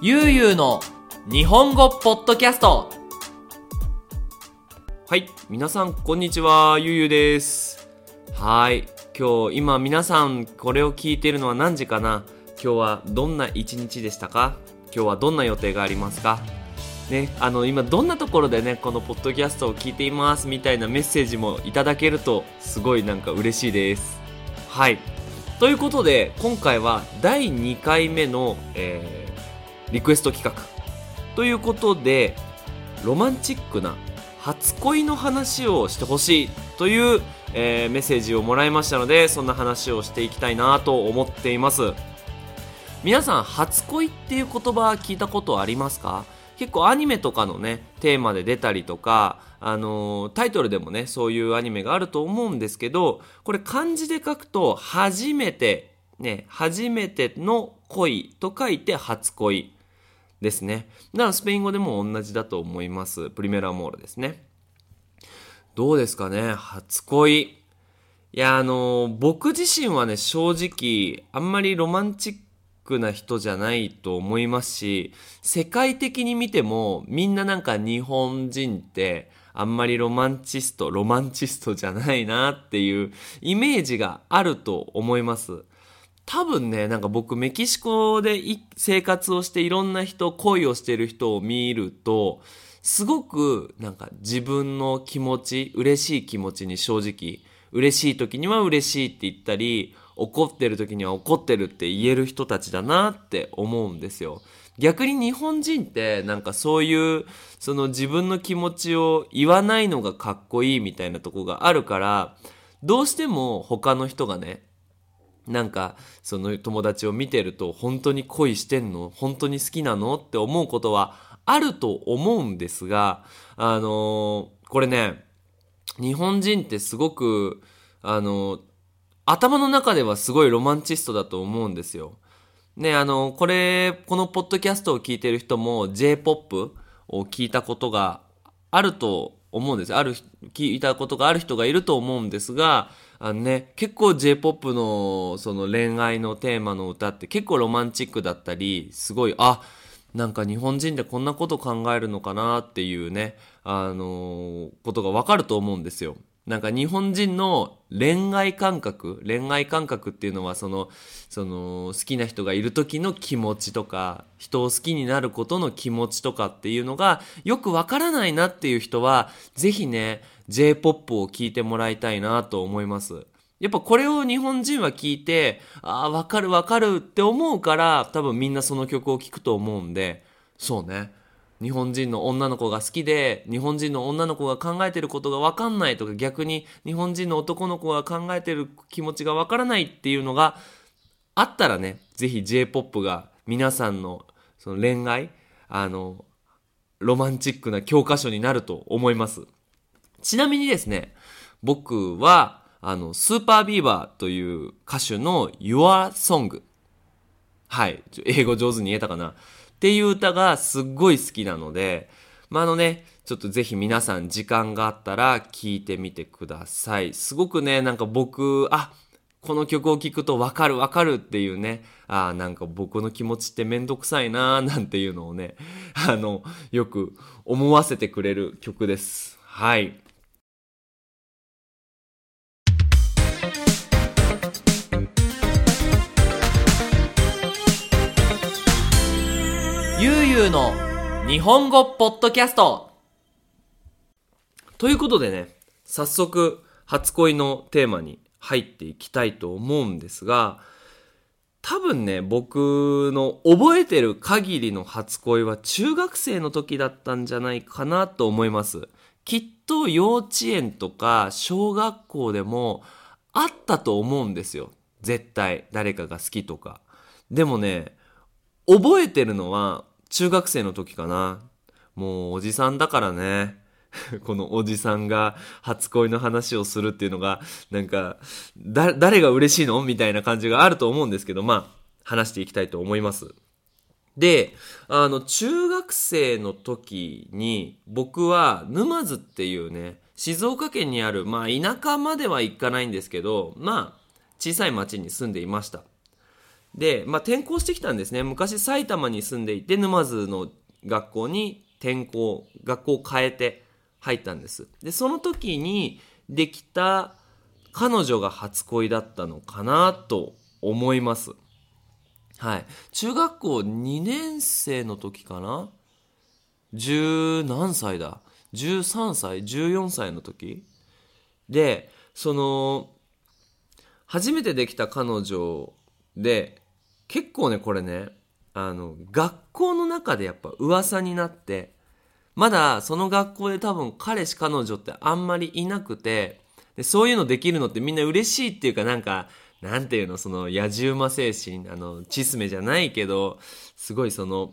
ゆうゆうの日本語ポッドキャストはい。皆さん、こんにちは。ゆうゆうです。はい。今日、今皆さん、これを聞いているのは何時かな？今日はどんな一日でしたか？今日はどんな予定がありますか？ね、あの、今どんなところでね、このポッドキャストを聞いています？みたいなメッセージもいただけると、すごいなんか嬉しいです。はい。ということで、今回は第2回目の、えーリクエスト企画。ということで、ロマンチックな初恋の話をしてほしいという、えーメッセージをもらいましたのでそんな話をしていきたいなと思っています。皆さん初恋っていう言葉聞いたことありますか？結構アニメとかのねテーマで出たりとか、あのータイトルでもねそういうアニメがあると思うんですけどこれ漢字で書くと初めてね初めての恋と書いて初恋。ですね。だからスペイン語でも同じだと思います。プリメラモールですね。どうですかね？初恋。いや、あの、僕自身はね、正直、あんまりロマンチックな人じゃないと思いますし、世界的に見ても、みんななんか日本人って、あんまりロマンチスト、ロマンチストじゃないなっていうイメージがあると思います。多分ね、なんか僕メキシコでい生活をしていろんな人、恋をしてる人を見ると、すごくなんか自分の気持ち、嬉しい気持ちに正直、嬉しい時には嬉しいって言ったり、怒ってる時には怒ってるって言える人たちだなって思うんですよ。逆に日本人ってなんかそういうその自分の気持ちを言わないのがかっこいいみたいなとこがあるから、どうしても他の人がね、なんか、その友達を見てると、本当に恋してんの？本当に好きなの？って思うことはあると思うんですが、あのーこれね、日本人ってすごく、あのー頭の中ではすごいロマンチストだと思うんですよ。ね、あの、これ、このポッドキャストを聞いてる人も J-POP を聞いたことがあると思うんです。ある、聞いたことがある人がいると思うんですが、あのね、結構 J-POP のその恋愛のテーマの歌って結構ロマンチックだったり、すごい、あ、なんか日本人でこんなこと考えるのかなっていうね、あのことがわかると思うんですよ。なんか日本人の恋愛感覚、恋愛感覚っていうのはその、その好きな人がいる時の気持ちとか、人を好きになることの気持ちとかっていうのがよくわからないなっていう人は、ぜひね、J-POP を聞いてもらいたいなと思います。やっぱこれを日本人は聞いて、ああ、わかるわかるって思うから、多分みんなその曲を聴くと思うんで、そうね。日本人の女の子が好きで、日本人の女の子が考えてることがわかんないとか、逆に日本人の男の子が考えてる気持ちがわからないっていうのがあったらね、ぜひ J-POP が皆さんのその恋愛、あの、ロマンチックな教科書になると思います。ちなみにですね、僕は、あの、スーパービーバーという歌手の Your Song。はい。英語上手に言えたかな？っていう歌がすっごい好きなので、まあ、あのね、ちょっとぜひ皆さん時間があったら聴いてみてください。すごくね、なんか僕、あ、この曲を聴くとわかるわかるっていうね、あーなんか僕の気持ちってめんどくさいなー なんていうのをね、あの、よく思わせてくれる曲です。はい。ゆうの日本語ポッドキャストということでね、早速、初恋のテーマに入っていきたいと思うんですが、多分ね、僕の覚えてる限りの初恋は中学生の時だったんじゃないかなと思います。きっと幼稚園とか小学校でもあったと思うんですよ。絶対、誰かが好きとか。でもね、覚えてるのは中学生の時かな。もうおじさんだからね。このおじさんが初恋の話をするっていうのが、なんか、だ、誰が嬉しいの？みたいな感じがあると思うんですけど、まあ、話していきたいと思います。で、あの、中学生の時に、僕は沼津っていうね、静岡県にある、まあ、田舎までは行かないんですけど、まあ、小さい町に住んでいました。で、まあ、転校してきたんですね。昔埼玉に住んでいて沼津の学校に転校学校を変えて入ったんです。でその時にできた彼女が初恋だったのかなと思います。はい。中学校2年生の時かな？十何歳だ？13歳？14歳の時？でその初めてできた彼女で結構ねこれねあの学校の中でやっぱ噂になってまだその学校で多分彼氏彼女ってあんまりいなくてでそういうのできるのってみんな嬉しいっていうかなんかなんていうのその野じ馬精神あのチスメじゃないけどすごいその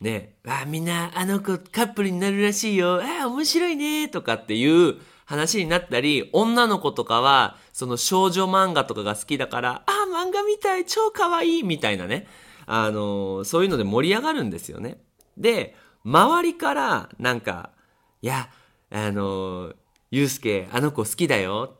ねあみんなあの子カップルになるらしいよ。あ面白いねとかっていう話になったり女の子とかはその少女漫画とかが好きだからあ漫画みたい超可愛いみたいなね。あのそういうので盛り上がるんですよね。で周りからなんかいやあのゆうすけあの子好きだよ。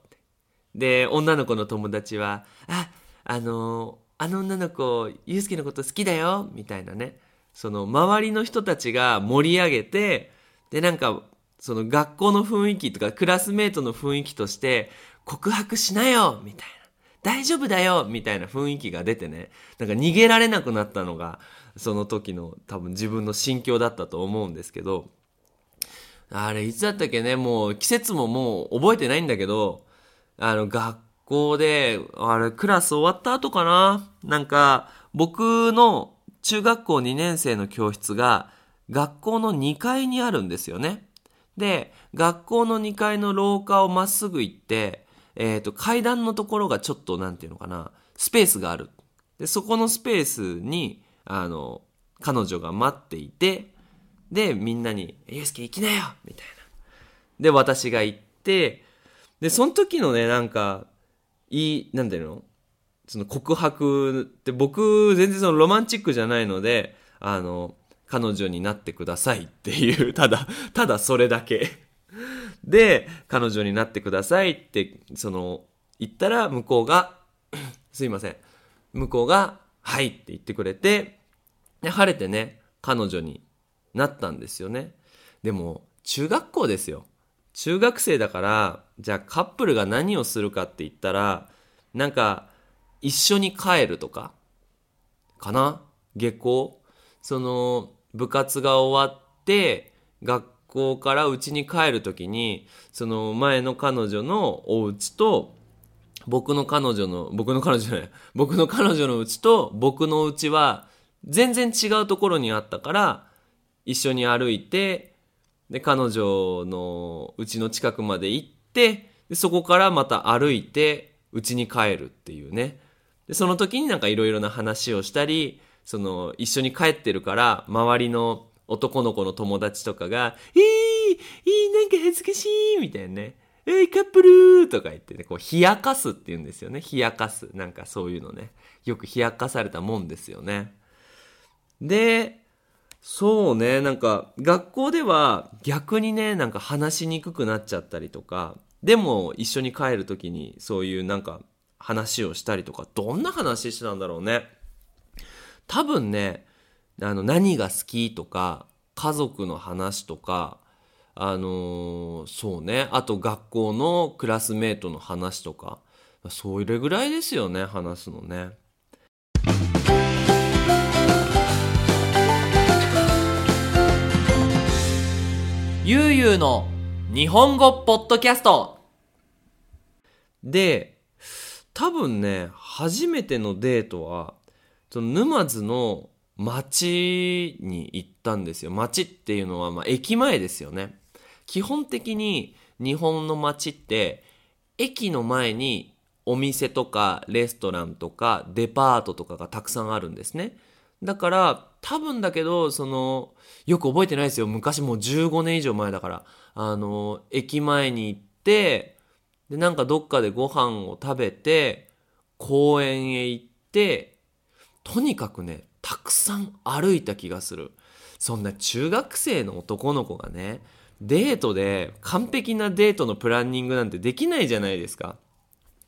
で女の子の友達はああのあの女の子ゆうすけのこと好きだよ。みたいなね。その周りの人たちが盛り上げてでなんかその学校の雰囲気とかクラスメートの雰囲気として告白しなよ。みたいな。大丈夫だよみたいな雰囲気が出てね。なんか逃げられなくなったのがその時の多分自分の心境だったと思うんですけど。あれいつだったっけねもう季節ももう覚えてないんだけど。あの学校であれクラス終わった後かな。なんか僕の中学校2年生の教室が学校の2階にあるんですよね。で、学校の2階の廊下をまっすぐ行って、えっ、ー、と、階段のところがちょっと、なんていうのかな、スペースがある。で、そこのスペースに、あの、彼女が待っていて、で、みんなに、ゆうすけ行きなよみたいな。で、私が行って、で、その時のね、なんか、いい、なんていうの？その告白って僕全然そのロマンチックじゃないので、あの、彼女になってくださいっていう、ただ、ただそれだけ。で、彼女になってくださいって、その、言ったら向こうが、すいません。向こうが、はいって言ってくれて、で、晴れてね、彼女になったんですよね。でも、中学校ですよ。中学生だから、じゃあカップルが何をするかって言ったら、なんか、一緒に帰るとか、かな？下校？その、部活が終わって、学校から家に帰るときに、その前の彼女のお家と、僕の彼女の、僕の彼女じゃない、僕の彼女の家と僕の家は全然違うところにあったから、一緒に歩いて、で、彼女の家の近くまで行って、でそこからまた歩いて、家に帰るっていうね。で、その時になんかいろいろな話をしたり、その、一緒に帰ってるから、周りの男の子の友達とかが、えー、いい、なんか恥ずかしいみたいなね。えい、カップルとか言ってね、こう、冷やかすって言うんですよね。冷やかす。なんかそういうのね。よく冷やかされたもんですよね。で、そうね、なんか、学校では逆にね、なんか話しにくくなっちゃったりとか、でも一緒に帰るときにそういうなんか話をしたりとか、どんな話してたんだろうね。多分ね、あの、何が好きとか、家族の話とか、あのー、そうね、あと学校のクラスメートの話とか、それぐらいですよね、話すのね。ゆうゆうの日本語ポッドキャスト。で、多分ね、初めてのデートは、その沼津の町に行ったんですよ。町っていうのは、まあ、駅前ですよね。基本的に日本の街って、駅の前にお店とかレストランとかデパートとかがたくさんあるんですね。だから、多分だけど、その、よく覚えてないですよ。昔もう15年以上前だから。あの、駅前に行って、で、なんかどっかでご飯を食べて、公園へ行って、とにかくね、たくさん歩いた気がする。そんな中学生の男の子がね、デートで完璧なデートのプランニングなんてできないじゃないですか。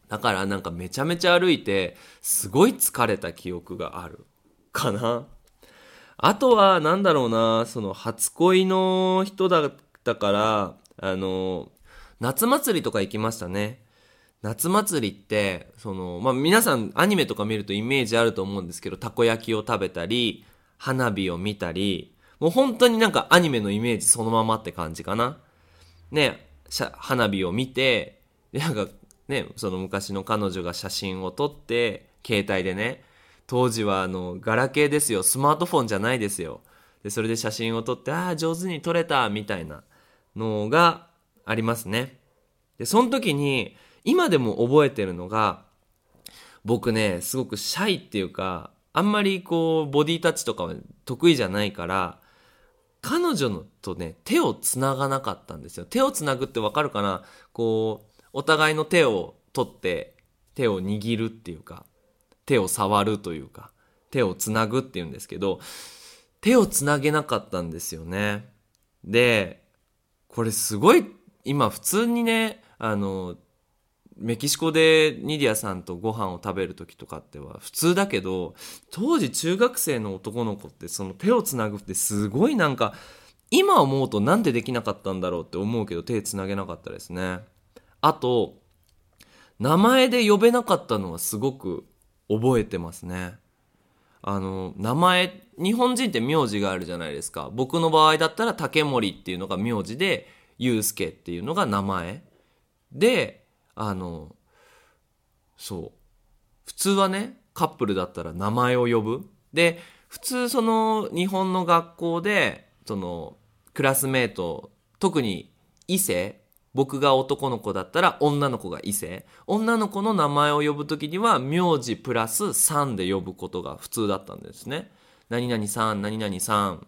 だからなんかめちゃめちゃ歩いて、すごい疲れた記憶がある。かな？あとは、なんだろうな、その初恋の人だったから、あの、夏祭りとか行きましたね。夏祭りって、その、まあ、皆さんアニメとか見るとイメージあると思うんですけど、たこ焼きを食べたり、花火を見たり、もう本当になんかアニメのイメージそのままって感じかな。ね、花火を見て、なんかね、その昔の彼女が写真を撮って、携帯でね、当時はあの、ガラケーですよ、スマートフォンじゃないですよ。で、それで写真を撮って、ああ、上手に撮れた、みたいなのがありますね。で、その時に、今でも覚えてるのが、僕ね、すごくシャイっていうか、あんまりこう、ボディタッチとかは得意じゃないから、彼女のとね、手を繋がなかったんですよ。手を繋ぐってわかるかな？こう、お互いの手を取って、手を握るっていうか、手を触るというか、手を繋ぐっていうんですけど、手を繋げなかったんですよね。で、これすごい、今普通にね、あの、メキシコでニディアさんとご飯を食べる時とかっては普通だけど、当時中学生の男の子ってその手をつなぐってすごいなんか、今思うとなんでできなかったんだろうって思うけど手つなげなかったですね。あと、名前で呼べなかったのはすごく覚えてますね。あの、名前、日本人って名字があるじゃないですか。僕の場合だったら竹森っていうのが名字で、祐介っていうのが名前。で、あの、そう。普通はね、カップルだったら名前を呼ぶ。で、普通その日本の学校で、その、クラスメート、特に異性、僕が男の子だったら女の子が異性。女の子の名前を呼ぶときには、名字プラスさんで呼ぶことが普通だったんですね。何々さん、何々さん。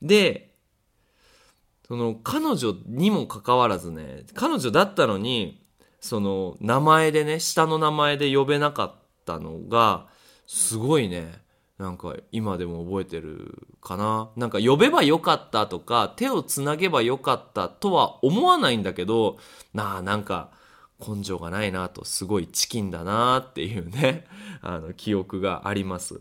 で、その彼女にもかかわらずね、彼女だったのに、その名前でね、下の名前で呼べなかったのが、すごいね、なんか今でも覚えてるかな。なんか呼べばよかったとか、手をつなげばよかったとは思わないんだけど、なあ、なんか根性がないなと、すごいチキンだなっていうね、あの記憶があります。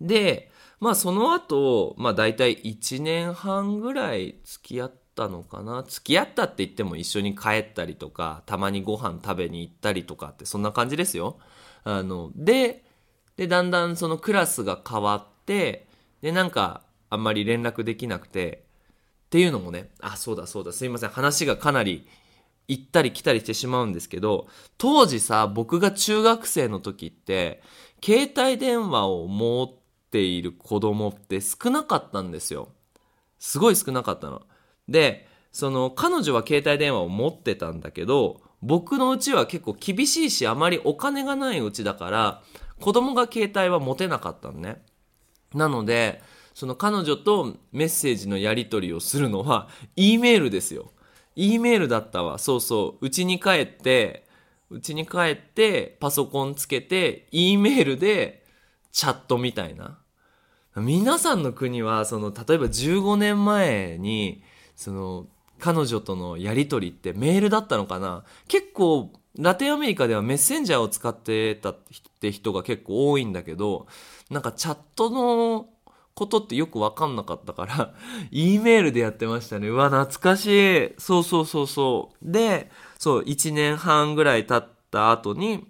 で、まあその後、まあ大体1年半ぐらい付き合って、たのかな？付き合ったって言っても一緒に帰ったりとか、たまにご飯食べに行ったりとかってそんな感じですよ。あの、で、で、だんだんそのクラスが変わって、で、なんかあんまり連絡できなくて、っていうのもね、あ、そうだそうだ、すいません、話がかなり行ったり来たりしてしまうんですけど、当時さ、僕が中学生の時って、携帯電話を持っている子供って少なかったんですよ。すごい少なかったの。で、その彼女は携帯電話を持ってたんだけど、僕のうちは結構厳しいし、あまりお金がないうちだから、子供が携帯は持てなかったのね。なので、その彼女とメッセージのやり取りをするのは、E メールですよ。E メールだったわ。そうそう。うちに帰って、うちに帰って、パソコンつけて、E メールでチャットみたいな。皆さんの国は、その、例えば15年前に、その、彼女とのやりとりってメールだったのかな？結構、ラテンアメリカではメッセンジャーを使ってたって人が結構多いんだけど、なんかチャットのことってよくわかんなかったから、E メールでやってましたね。うわ、懐かしい。そうそうそうそう。で、そう、1年半ぐらい経った後に、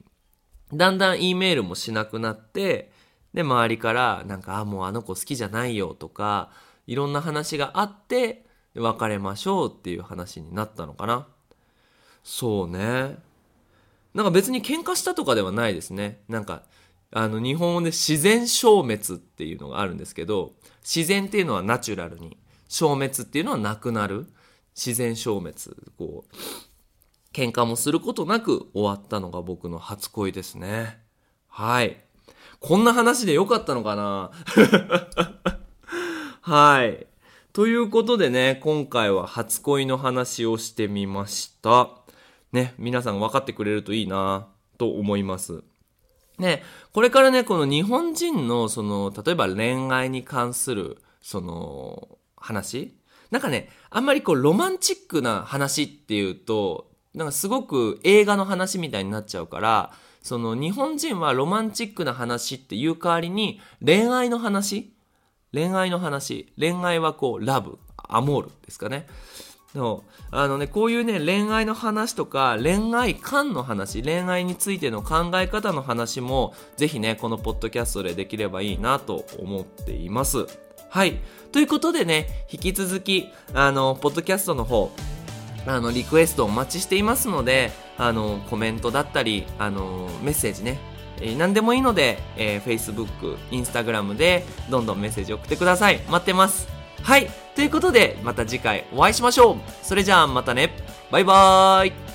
だんだん E メールもしなくなって、で、周りから、なんか、あ、もうあの子好きじゃないよとか、いろんな話があって、別れましょうっていう話になったのかな。そうね。なんか別に喧嘩したとかではないですね。なんか、あの、日本語で自然消滅っていうのがあるんですけど、自然っていうのはナチュラルに、消滅っていうのはなくなる。自然消滅。こう、喧嘩もすることなく終わったのが僕の初恋ですね。はい。こんな話でよかったのかな はい。ということでね、今回は初恋の話をしてみました。ね、皆さん分かってくれるといいなと思います。ね、これからね、この日本人の、その、例えば恋愛に関する、その、話？なんかね、あんまりこう、ロマンチックな話っていうと、なんかすごく映画の話みたいになっちゃうから、その日本人はロマンチックな話っていう代わりに恋愛の話恋愛の話。恋愛はこうラブ。アモールですかね。のあのねこういうね恋愛の話とか恋愛観の話恋愛についての考え方の話もぜひねこのポッドキャストでできればいいなと思っています。はい。ということでね引き続きあのポッドキャストの方あのリクエストお待ちしていますのであのコメントだったりあのメッセージねえ何でもいいので、えー Facebook、Instagram でどんどんメッセージ送ってください。待ってます。はい。ということで、また次回お会いしましょう。それじゃあまたね。バイバーイ。